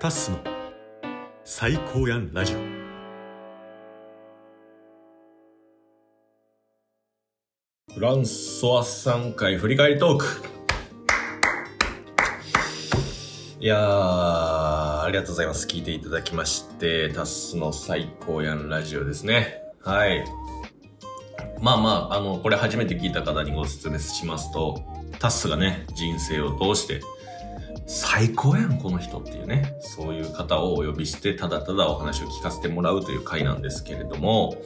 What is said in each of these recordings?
タッスの最高やんラジオフランソワ3回振り返りトークいやー、ありがとうございます。聞いていただきまして、タッスの最高やんラジオですね。はい。まあまあ、あの、これ初めて聞いた方にご説明しますと、タッスがね、人生を通して、最高やん、この人っていうね、そういう方をお呼びして、ただただお話を聞かせてもらうという回なんですけれども、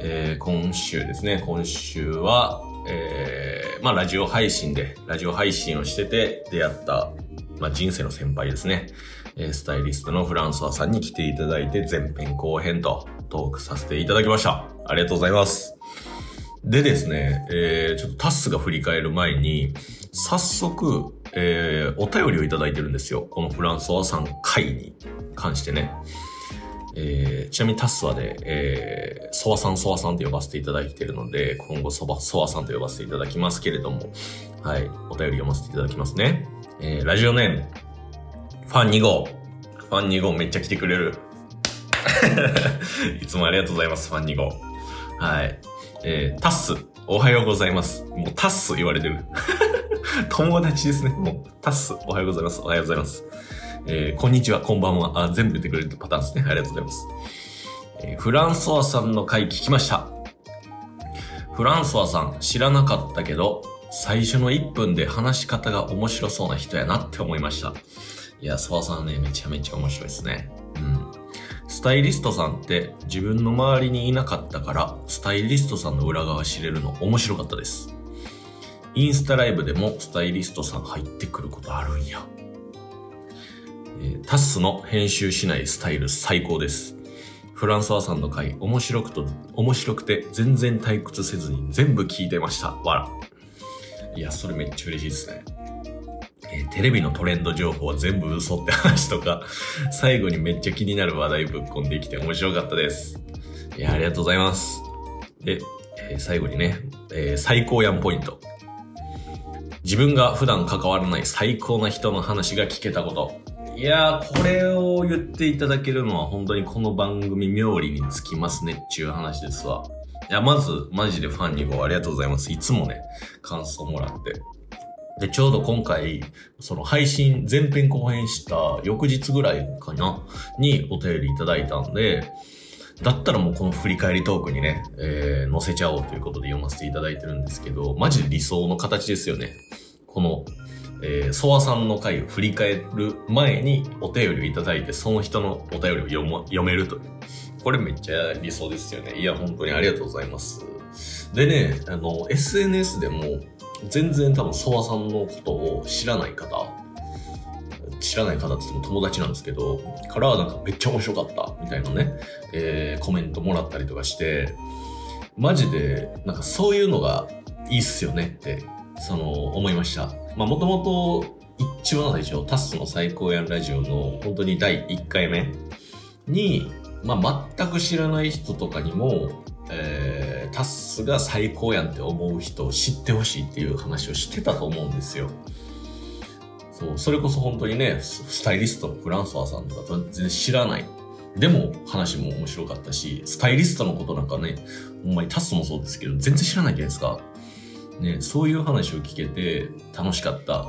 えー今週ですね、今週は、えーまあラジオ配信で、ラジオ配信をしてて出会った、まあ人生の先輩ですね、えースタイリストのフランソワさんに来ていただいて、前編後編とトークさせていただきました。ありがとうございます。でですね、えー、ちょっとタッスが振り返る前に、早速、えー、お便りをいただいてるんですよ。このフランソワさん会に関してね。えー、ちなみにタスはで、えー、ソワさんソワさんと呼ばせていただいているので、今後ソワソワさんと呼ばせていただきますけれども、はい、お便り読ませていただきますね。えー、ラジオネーム、ファン2号。ファン2号めっちゃ来てくれる。いつもありがとうございます、ファン2号。はい。えー、タッス、おはようございます。もうタッス言われてる。友達ですね。もう、タッス、おはようございます。おはようございます。えー、こんにちは、こんばんは。あ、全部言ってくれるパターンですね。ありがとうございます。えーフランソワさんの回聞きました。フランソワさん、知らなかったけど、最初の1分で話し方が面白そうな人やなって思いました。いや、ソワさんね、めちゃめちゃ面白いですね。うん。スタイリストさんって自分の周りにいなかったから、スタイリストさんの裏側知れるの面白かったです。インスタライブでもスタイリストさん入ってくることあるんや。えータッスの編集しないスタイル最高です。フランソワさんの回、面白くと、面白くて全然退屈せずに全部聞いてました。わら。いや、それめっちゃ嬉しいですね。えーテレビのトレンド情報は全部嘘って話とか、最後にめっちゃ気になる話題ぶっ込んできて面白かったです。いや、ありがとうございます。で、えー最後にね、えー最高やんポイント。自分が普段関わらない最高な人の話が聞けたこと。いやー、これを言っていただけるのは本当にこの番組妙理につきますねっていう話ですわ。いや、まず、マジでファンにごありがとうございます。いつもね、感想もらって。で、ちょうど今回、その配信、前編後編した翌日ぐらいかな、にお便りいただいたんで、だったらもうこの振り返りトークにね、えー、載せちゃおうということで読ませていただいてるんですけど、マジで理想の形ですよね。この、えー、ソワさんの回を振り返る前にお便りをいただいて、その人のお便りを読も読めるという。これめっちゃ理想ですよね。いや、本当にありがとうございます。でね、あの、SNS でも、全然多分ソワさんのことを知らない方、知らない方ってっても友達なんですけど、からなんかめっちゃ面白かったみたいなね、えーコメントもらったりとかして、マジでなんかそういうのがいいっすよねって、その思いました。まあもともと一番最初、タスの最高やんラジオの本当に第1回目に、まあ全く知らない人とかにも、えータスが最高やんって思う人を知ってほしいっていう話をしてたと思うんですよ。そう、それこそ本当にね、スタイリストのフランソワさんとか全然知らない。でも話も面白かったし、スタイリストのことなんかね、ほんまにタスもそうですけど、全然知らないじゃないですか。ね、そういう話を聞けて楽しかった。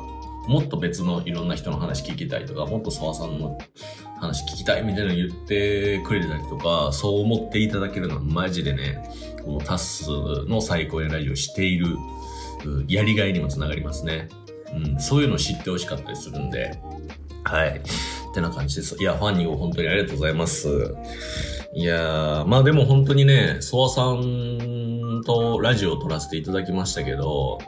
もっと別のいろんな人の話聞きたいとか、もっと沢さんの話聞きたいみたいなの言ってくれたりとか、そう思っていただけるのはマジでね、このタスの最高やラジオをしているやりがいにもつながりますね。うん、そういうのを知ってほしかったりするんで、はい。ってな感じです。いや、ファンにも本当にありがとうございます。いやー、まあでも本当にね、ソワさんとラジオを撮らせていただきましたけど、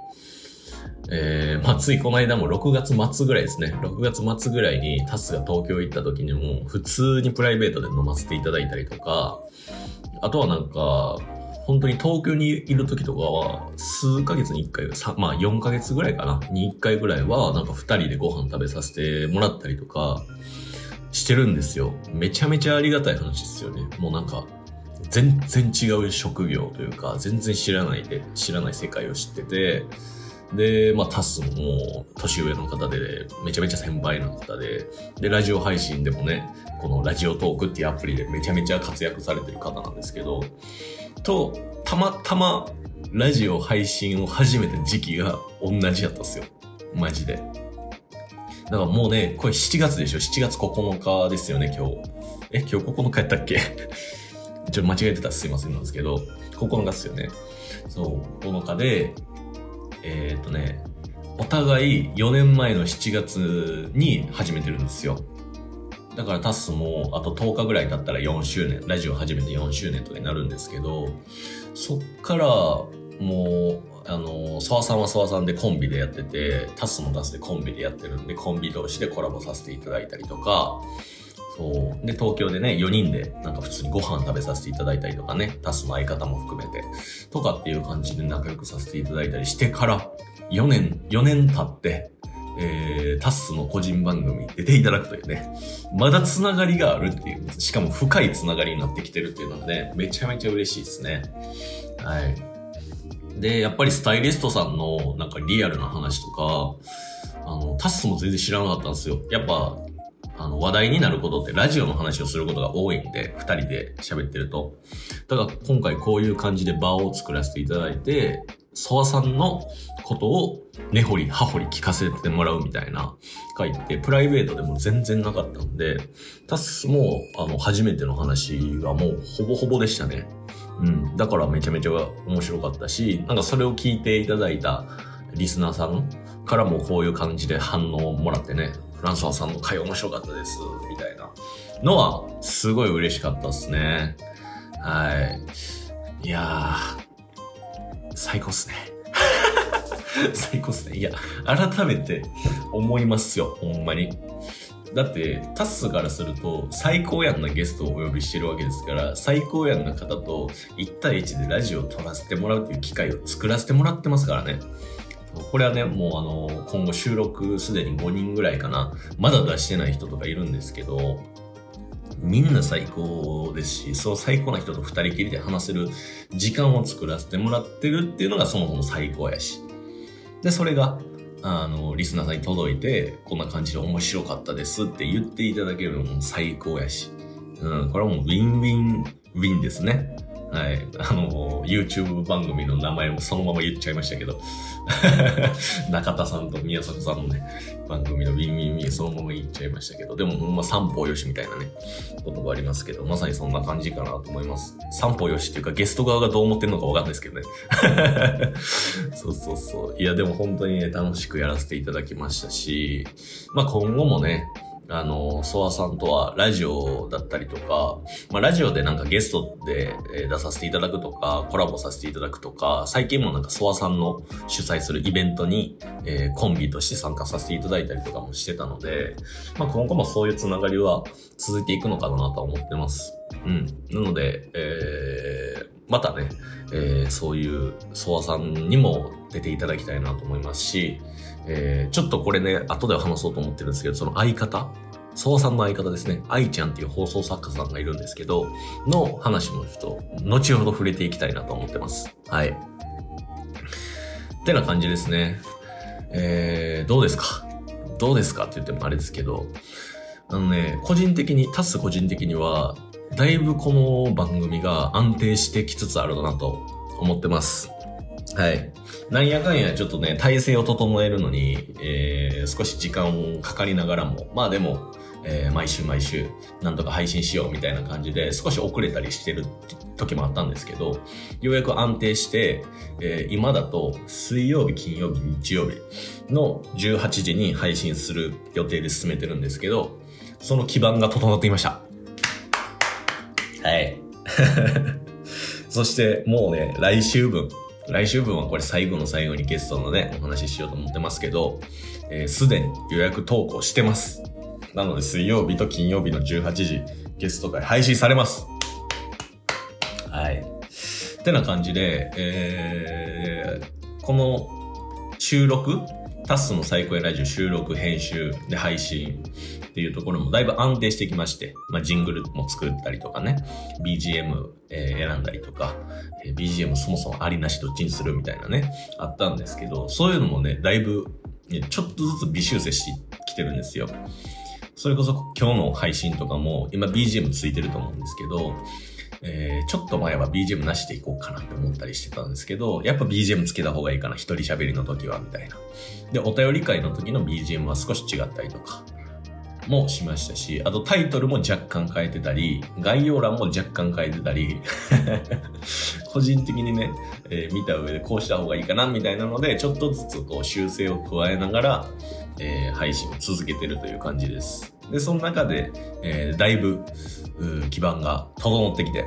えー、まあついこの間も6月末ぐらいですね。6月末ぐらいにタスが東京行った時にも普通にプライベートで飲ませていただいたりとか、あとはなんか、本当に東京にいる時とかは、数ヶ月に一回、まあ4ヶ月ぐらいかな、に1回ぐらいは、なんか二人でご飯食べさせてもらったりとか、してるんですよ。めちゃめちゃありがたい話ですよね。もうなんか、全然違う職業というか、全然知らないで、知らない世界を知ってて、で、まあ、タスも年上の方で、めちゃめちゃ先輩の方で、で、ラジオ配信でもね、このラジオトークっていうアプリでめちゃめちゃ活躍されてる方なんですけど、と、たまたまラジオ配信を始めた時期が同じやったんですよ。マジで。だからもうね、これ7月でしょ ?7 月9日ですよね、今日。え、今日9日やったっけ？ちょっと間違えてたらすいませんなんですけど、9日っすよね。そう、9日で、えー、とね、お互い4年前の7月に始めてるんですよ。だからタスもあと10日ぐらい経ったら4周年、ラジオ始めて4周年とかになるんですけど、そっからもう、あの、沢さんは沢さんでコンビでやってて、タスもタスでコンビでやってるんで、コンビ同士でコラボさせていただいたりとか、そう。で、東京でね、4人で、なんか普通にご飯食べさせていただいたりとかね、タスの相方も含めて、とかっていう感じで仲良くさせていただいたりしてから、4年、4年経って、えー、タスの個人番組出ていただくというね、まだつながりがあるっていう、しかも深いつながりになってきてるっていうのがね、めちゃめちゃ嬉しいですね。はい。で、やっぱりスタイリストさんのなんかリアルな話とか、あの、タスも全然知らなかったんですよ。やっぱ、あの、話題になることってラジオの話をすることが多いんで、二人で喋ってると。だから今回こういう感じで場を作らせていただいて、ソワさんのことを根掘り葉掘り聞かせてもらうみたいな書いて、プライベートでも全然なかったんで、タスも、あの、初めての話がもうほぼほぼでしたね。うん。だからめちゃめちゃ面白かったし、なんかそれを聞いていただいたリスナーさんからもこういう感じで反応をもらってね、ランソワさんの会面白かったです、みたいなのは、すごい嬉しかったですね。はい。いやー、最高っすね。最高っすね。いや、改めて思いますよ、ほんまに。だって、タッスからすると、最高やんなゲストをお呼びしてるわけですから、最高やんな方と1対1でラジオを撮らせてもらうっていう機会を作らせてもらってますからね。これはね、もうあの、今後収録すでに5人ぐらいかな。まだ出してない人とかいるんですけど、みんな最高ですし、その最高な人と二人きりで話せる時間を作らせてもらってるっていうのがそもそも最高やし。で、それが、あの、リスナーさんに届いて、こんな感じで面白かったですって言っていただけるのも最高やし。うん、これはもうウィンウィンウィンですね。はい。あの、YouTube 番組の名前もそのまま言っちゃいましたけど、中田さんと宮迫さんのね、番組のウィンウィンウィンそのまま言っちゃいましたけど、でもほんま三方よしみたいなね、言葉ありますけど、まさにそんな感じかなと思います。三方よしっていうかゲスト側がどう思ってんのかわかんないですけどね。そうそうそう。いや、でも本当にね、楽しくやらせていただきましたし、まあ今後もね、あの、ソワさんとはラジオだったりとか、まあラジオでなんかゲストで出させていただくとか、コラボさせていただくとか、最近もなんかソワさんの主催するイベントに、えー、コンビとして参加させていただいたりとかもしてたので、まあ今後もそういうつながりは続いていくのかなとは思ってます。うん。なので、えー、またね、えー、そういうソワさんにも出ていただきたいなと思いますし、えー、ちょっとこれね、後で話そうと思ってるんですけど、その相方、ソワさんの相方ですね、愛ちゃんっていう放送作家さんがいるんですけど、の話もちょっと、後ほど触れていきたいなと思ってます。はい。ってな感じですね。えー、どうですか？どうですか？って言ってもあれですけど、あのね、個人的に、タス個人的には、だいぶこの番組が安定してきつつあるなと思ってます。はい。なんやかんやちょっとね、体制を整えるのに、えー、少し時間をかかりながらも、まあでも、えー、毎週毎週、なんとか配信しようみたいな感じで、少し遅れたりしてる時もあったんですけど、ようやく安定して、えー、今だと水曜日、金曜日、日曜日の18時に配信する予定で進めてるんですけど、その基盤が整っていました。はい。そしてもうね、来週分、来週分はこれ最後の最後にゲストのね、お話ししようと思ってますけど、す、えー、で、に予約投稿してます。なので水曜日と金曜日の18時、ゲスト会配信されます。はい。ってな感じで、えー、この収録タスの最高やラジオ収録、編集で配信っていうところもだいぶ安定してきまして、まあ、ジングルも作ったりとかね、BGM、え選んだりとか、え BGM そもそもありなしどっちにするみたいなね、あったんですけど、そういうのもね、だいぶ、ねちょっとずつ微修正してきてるんですよ。それこそ今日の配信とかも、今 BGM ついてると思うんですけど、えーちょっと前は BGM なしでいこうかなって思ったりしてたんですけど、やっぱ BGM つけた方がいいかな、一人喋りの時は、みたいな。で、お便り会の時の BGM は少し違ったりとか、もしましたし、あとタイトルも若干変えてたり、概要欄も若干変えてたり、個人的にね、えー見た上でこうした方がいいかな、みたいなので、ちょっとずつこう修正を加えながら、えー配信を続けてるという感じです。で、その中で、えーだいぶ、基盤が整ってきて、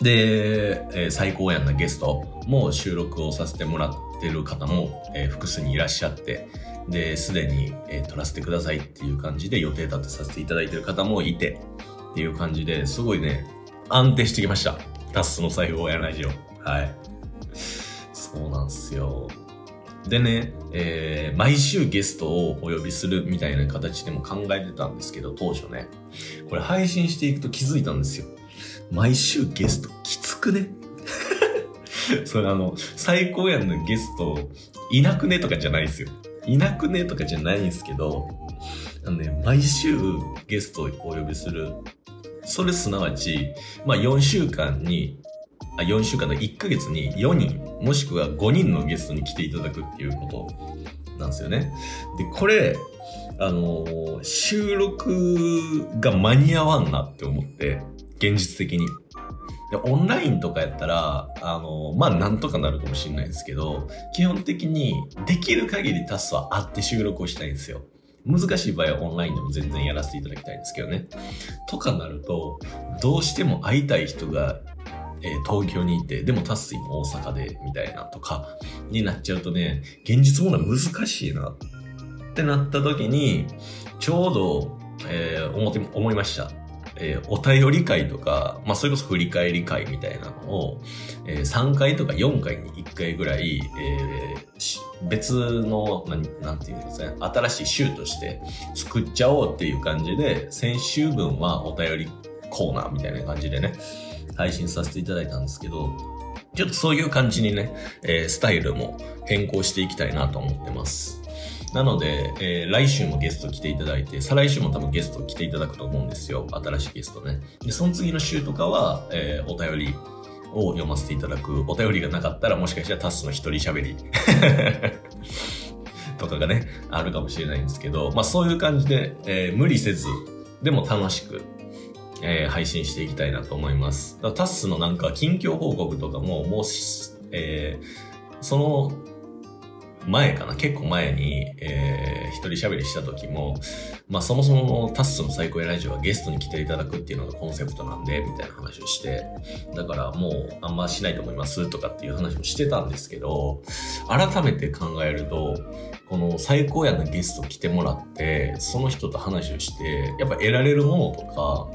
で、えー最高やんなゲストも収録をさせてもらってる方も、えー複数にいらっしゃって、で、すでに、えー撮らせてくださいっていう感じで予定立てさせていただいてる方もいて、っていう感じですごいね、安定してきました。タッスの最高やラジオ。はい。そうなんですよ。でね、えー毎週ゲストをお呼びするみたいな形でも考えてたんですけど、当初ね。これ配信していくと気づいたんですよ。毎週ゲストきつくね？それあの、最高やんのゲスト、いなくね？とかじゃないですよ。いなくねとかじゃないんですけど、あのね、毎週ゲストをお呼びする。それすなわち、まあ4週間に、あ、4週間の1ヶ月に4人、もしくは5人のゲストに来ていただくっていうことなんですよね。で、これ、あのー収録が間に合わんなって思って、現実的に。でオンラインとかやったら、あのまあ、なんとかなるかもしれないですけど、基本的にできる限りタスは会って収録をしたいんですよ。難しい場合はオンラインでも全然やらせていただきたいんですけどね。とかなると、どうしても会いたい人が、えー東京にいて、でもタス今大阪で、みたいなとか、になっちゃうとね、現実問題難しいなってなった時に、ちょうど、えー思って、思いました。えーお便り会とか、まあ、それこそ振り返り会みたいなのを、えー3回とか4回に1回ぐらい、えー別の、なんなんていうんですかね、新しい週として作っちゃおうっていう感じで、先週分はお便りコーナーみたいな感じでね、配信させていただいたんですけど、ちょっとそういう感じにね、えースタイルも変更していきたいなと思ってます。なので、えー来週もゲスト来ていただいて、再来週も多分ゲスト来ていただくと思うんですよ。新しいゲストね。で、その次の週とかは、えーお便りを読ませていただく。お便りがなかったらもしかしたらタスの一人喋り とかがね、あるかもしれないんですけど、まあそういう感じで、えー無理せず、でも楽しく、えー配信していきたいなと思います。だタスのなんか近況報告とかも、もう、えーその前かな？結構前に、えー一人喋りした時も、まあそもそもタッスの最高やラジオはゲストに来ていただくっていうのがコンセプトなんで、みたいな話をして、だからもうあんましないと思いますとかっていう話もしてたんですけど、改めて考えると、この最高やのゲスト来てもらって、その人と話をして、やっぱ得られるものとか、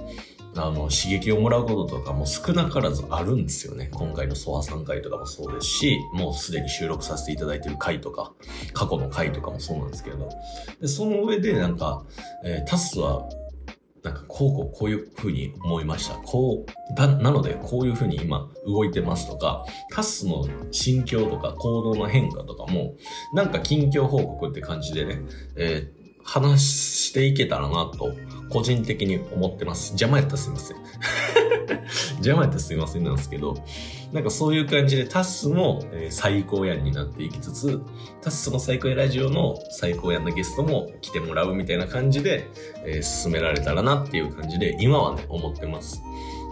あの、刺激をもらうこととかも少なからずあるんですよね。今回のソワさん回とかもそうですし、もうすでに収録させていただいてる回とか、過去の回とかもそうなんですけど、でその上でなんか、えータスは、なんかこうこうこういう風に思いました。こう、だ、なのでこういう風に今動いてますとか、タスの心境とか行動の変化とかも、なんか近況報告って感じでね、えー話していけたらなと、個人的に思ってます。邪魔やったらすいません。邪魔やったらすいませんなんですけど、なんかそういう感じでタッスも、最高やんになっていきつつ、タッスの最高やラジオの最高やんのゲストも来てもらうみたいな感じで、えー進められたらなっていう感じで、今はね、思ってます。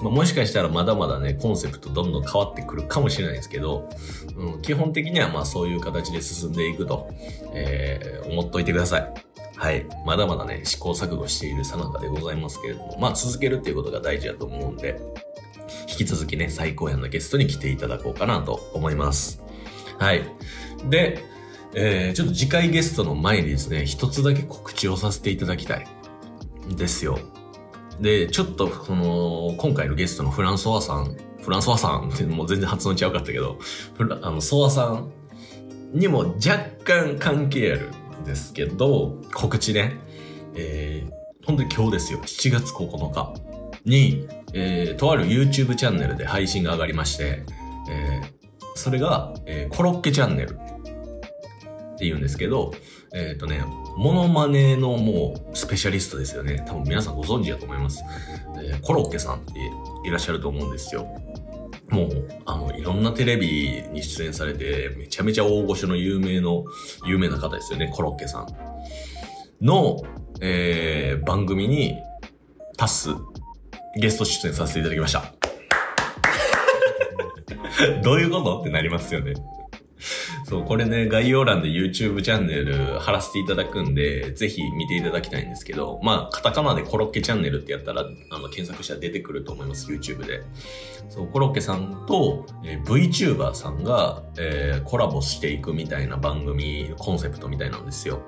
まあ、もしかしたらまだまだね、コンセプトどんどん変わってくるかもしれないですけど、うん、基本的にはまあそういう形で進んでいくと、えー思っといてください。はい。まだまだね、試行錯誤しているさなかでございますけれども、まあ続けるっていうことが大事だと思うんで、引き続きね、最高やのゲストに来ていただこうかなと思います。はい。で、えー、ちょっと次回ゲストの前にですね、一つだけ告知をさせていただきたい。ですよ。で、ちょっと、その、今回のゲストのフランソワさん、フランソワさんってもう全然発音ちゃうかったけど、フラあの、ソワさんにも若干関係あるんですけど、告知ね。えー、本当に今日ですよ、7月9日に、えー、とある YouTube チャンネルで配信が上がりまして、えー、それが、えー、コロッケチャンネルって言うんですけど、えっ、ー、とね、モノマネのもうスペシャリストですよね。多分皆さんご存知だと思います。えー、コロッケさんっていらっしゃると思うんですよ。もう、あの、いろんなテレビに出演されて、めちゃめちゃ大御所の有名の、有名な方ですよね、コロッケさん。の、えー、番組に、タス、ゲスト出演させていただきました。どういうことってなりますよね。そう、これね、概要欄で YouTube チャンネル貼らせていただくんで、ぜひ見ていただきたいんですけど、まあ、カタカナでコロッケチャンネルってやったら、あの、検索したら出てくると思います、YouTube で。そう、コロッケさんと、えー、VTuber さんが、えー、コラボしていくみたいな番組、コンセプトみたいなんですよ。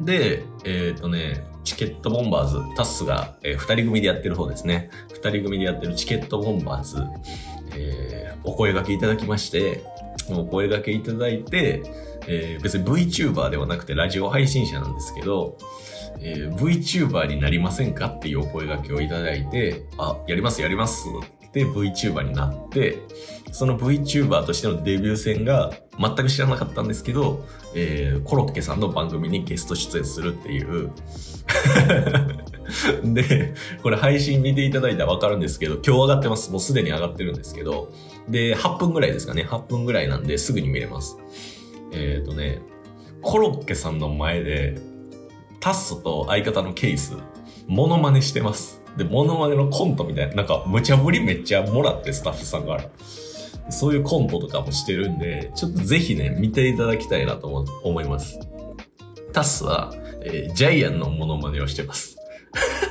で、えっ、ー、とね、チケットボンバーズ、タッスが、えー、二人組でやってる方ですね。二人組でやってるチケットボンバーズ、えー、お声掛けいただきまして、お声掛けいただいて、えー、別に VTuber ではなくてラジオ配信者なんですけど、えー、VTuber になりませんかっていうお声掛けをいただいて、あ、やりますやりますっ VTuber になって、その VTuber としてのデビュー戦が全く知らなかったんですけど、えー、コロッケさんの番組にゲスト出演するっていう で、これ配信見ていただいたらわかるんですけど、今日上がってます。もうすでに上がってるんですけど、で、8分ぐらいですかね。8分ぐらいなんですぐに見れます。えっ、ー、とね、コロッケさんの前で、タッソと相方のケース、モノマネしてます。で、モノマネのコントみたいな、なんか無茶ぶりめっちゃもらって、スタッフさんから。そういうコントとかもしてるんで、ちょっとぜひね、見ていただきたいなと思います。タスは、えー、ジャイアンのモノマネをしてます。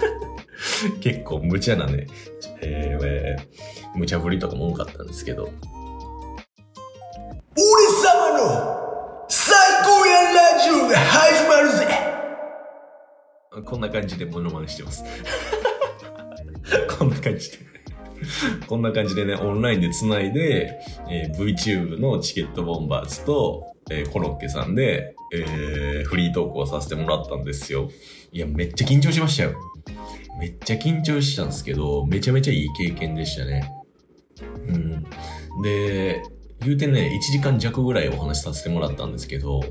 結構無茶なね、えー、えー、無茶ぶりとかも多かったんですけど。俺様の最高やラジオが始まるぜこんな感じでモノマネしてます。こんな感じでこんな感じでね、オンラインで繋いで、えー、VTube のチケットボンバーズと、えー、コロッケさんで、えー、フリートークをさせてもらったんですよ。いや、めっちゃ緊張しましたよ。めっちゃ緊張したんですけど、めちゃめちゃいい経験でしたね。うん。で、言うてね、1時間弱ぐらいお話しさせてもらったんですけど、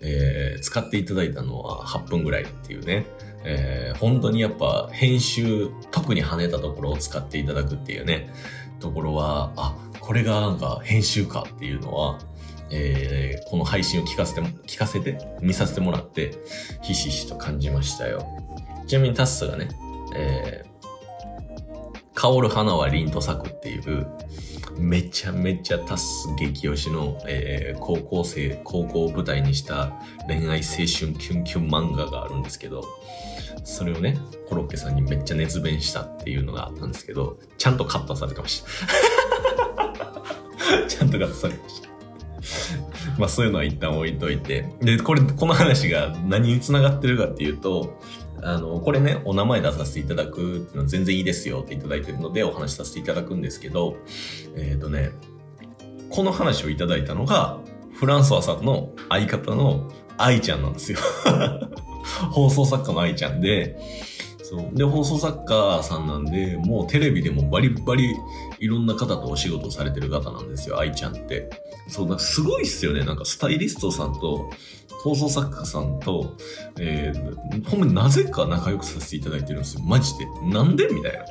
えー、使っていただいたのは8分ぐらいっていうね、えー、本当にやっぱ編集、特に跳ねたところを使っていただくっていうね、ところは、あ、これがなんか編集かっていうのは、えー、この配信を聞かせて、聞かせて、見させてもらって、ひしひしと感じましたよ。ちなみにタッスがね、え、香る花は凛と咲くっていう、めちゃめちゃタス激推しの、えー、高校生、高校を舞台にした恋愛青春キュンキュン漫画があるんですけど、それをね、コロッケさんにめっちゃ熱弁したっていうのがあったんですけど、ちゃんとカットされてました。ちゃんとカットされてました。まあそういうのは一旦置いといて。で、これ、この話が何に繋がってるかっていうと、あの、これね、お名前出させていただくっていうのは全然いいですよっていただいてるのでお話しさせていただくんですけど、えっ、ー、とね、この話をいただいたのが、フランソワさんの相方の愛ちゃんなんですよ。放送作家の愛ちゃんで、そう。で、放送作家さんなんで、もうテレビでもバリバリいろんな方とお仕事されてる方なんですよ、愛ちゃんって。そう、なんかすごいっすよね。なんかスタイリストさんと、放送作家さんと、えー、ほんまになぜか仲良くさせていただいてるんですよ。マジで。なんでみたいな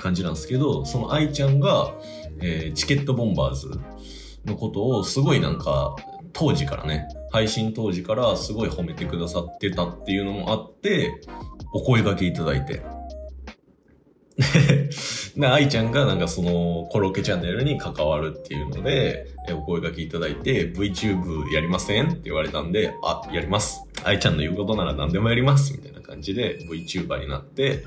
感じなんですけど、その愛ちゃんが、えー、チケットボンバーズのことをすごいなんか、当時からね、配信当時からすごい褒めてくださってたっていうのもあって、お声掛けいただいて。で、愛ちゃんがなんかそのコロッケチャンネルに関わるっていうので、お声掛けいただいて、VTube やりませんって言われたんで、あ、やります。愛ちゃんの言うことなら何でもやります。みたいな感じで VTuber になって、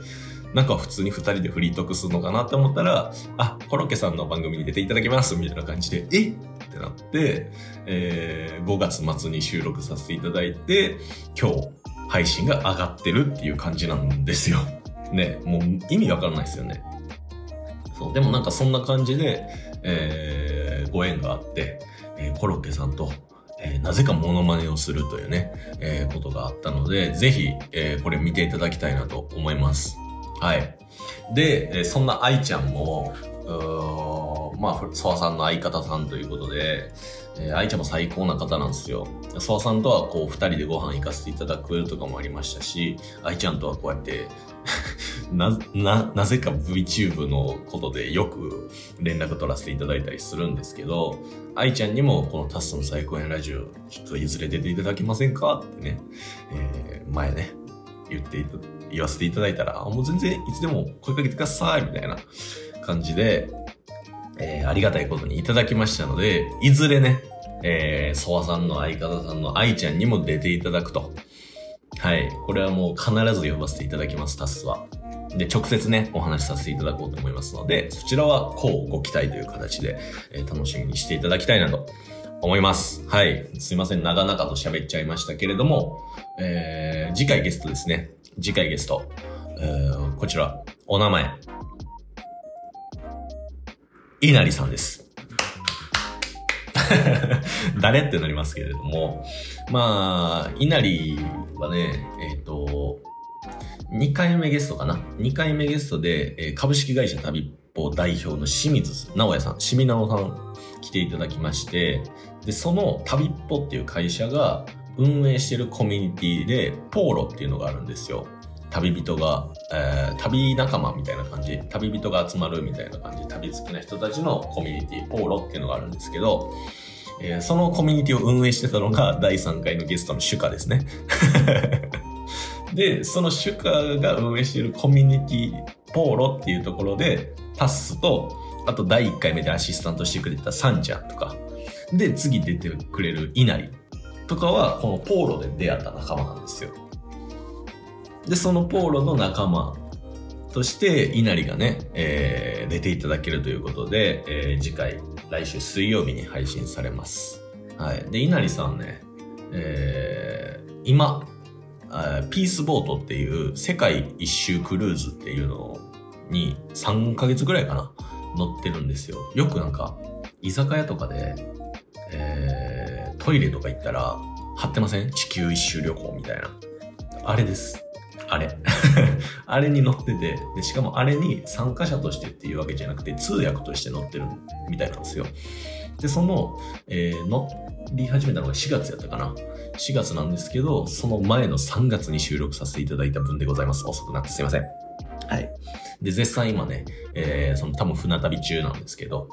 なんか普通に二人でフリートークするのかなって思ったら、あ、コロッケさんの番組に出ていただきます。みたいな感じで、え？ってなって、えー、5月末に収録させていただいて、今日配信が上がってるっていう感じなんですよ。ね、もう意味わからないですよね。そう、でもなんかそんな感じで、えー、ご縁があって、えー、コロッケさんと、えなぜかモノマネをするというね、えーことがあったので、ぜひ、えーこれ見ていただきたいなと思います。はい。で、えそんな愛ちゃんも、うーまあ、ソワさんの相方さんということで、えー愛ちゃんも最高な方なんですよ。ソワさんとはこう、二人でご飯行かせていただくとかもありましたし、愛ちゃんとはこうやって、な、な、なぜか VTube のことでよく連絡取らせていただいたりするんですけど、愛ちゃんにもこのタッスの最高やラジオ、ちょっといずれ出ていただけませんかってね、えー前ね、言っていた、言わせていただいたら、あもう全然いつでも声かけてくださいみたいな感じで、えーありがたいことにいただきましたので、いずれね、えー、ソワさんの相方さんの愛ちゃんにも出ていただくと。はい。これはもう必ず呼ばせていただきます、タスは。で、直接ね、お話しさせていただこうと思いますので、そちらはこうご期待という形で、えー楽しみにしていただきたいなと思います。はい。すいません、長々と喋っちゃいましたけれども、えー、次回ゲストですね。次回ゲスト。えー、こちら、お名前。稲荷さんです。誰ってなりますけれども、まあ、稲荷はね、えっ、と、2回目ゲストかな ?2 回目ゲストで、えー株式会社旅っぽ代表の清水直也さん、清水直さん来ていただきまして、で、その旅っぽっていう会社が運営してるコミュニティで、ポーロっていうのがあるんですよ。旅人が、えー旅仲間みたいな感じ、旅人が集まるみたいな感じ、旅好きな人たちのコミュニティ、ポーロっていうのがあるんですけど、えーそのコミュニティを運営してたのが第3回のゲストのシュカですね。で、そのシュカが運営しているコミュニティ、ポーロっていうところで、タッスと、あと第1回目でアシスタントしてくれたサンちゃんとか、で、次出てくれるイナリとかは、このポーロで出会った仲間なんですよ。で、そのポーロの仲間として、稲荷がね、えー出ていただけるということで、えー次回、来週水曜日に配信されます。はい。で、稲荷さんね、えー今、ピースボートっていう世界一周クルーズっていうのに3ヶ月ぐらいかな乗ってるんですよ。よくなんか、居酒屋とかで、えートイレとか行ったら貼ってません？地球一周旅行みたいな。あれです。あれ。あれに乗っててで、しかもあれに参加者としてっていうわけじゃなくて、通訳として乗ってるみたいなんですよ。で、その、えー乗り始めたのが4月やったかな。4月なんですけど、その前の3月に収録させていただいた分でございます。遅くなってすいません。はい。で、絶賛今ね、えーその多分船旅中なんですけど、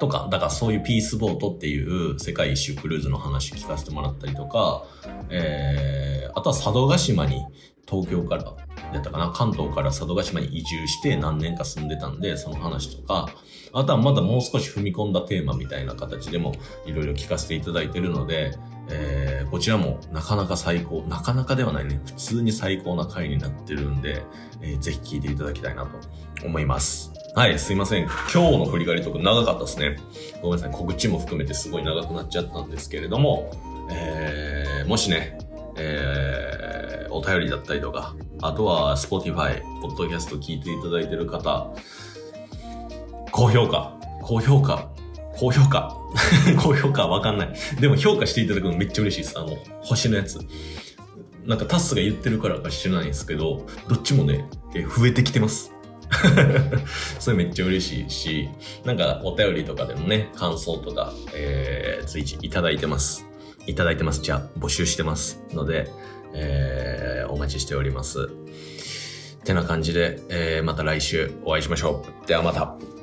とか、だからそういうピースボートっていう世界一周クルーズの話聞かせてもらったりとか、えー、あとは佐渡島に東京から、やったかな、関東から佐渡島に移住して何年か住んでたんで、その話とか、あとはまだもう少し踏み込んだテーマみたいな形でもいろいろ聞かせていただいてるので、えーこちらもなかなか最高、なかなかではないね、普通に最高な回になってるんで、えーぜひ聞いていただきたいなと思います。はい、すいません。今日の振り返りとか長かったですね。ごめんなさい。告知も含めてすごい長くなっちゃったんですけれども、えーもしね、えーお便りだったりとか、あとは Spotify、ポッドキャスト聞いていただいてる方、高評価、高評価、高評価、高評価わかんない。でも評価していただくのめっちゃ嬉しいです。あの、星のやつ。なんかタスが言ってるからか知らないんですけど、どっちもね、え増えてきてます。それめっちゃ嬉しいし、なんかお便りとかでもね、感想とか、えー、随時いただいてます。いただいてます。じゃあ、募集してます。ので、えー、お待ちしております。てな感じで、えー、また来週お会いしましょう。ではまた。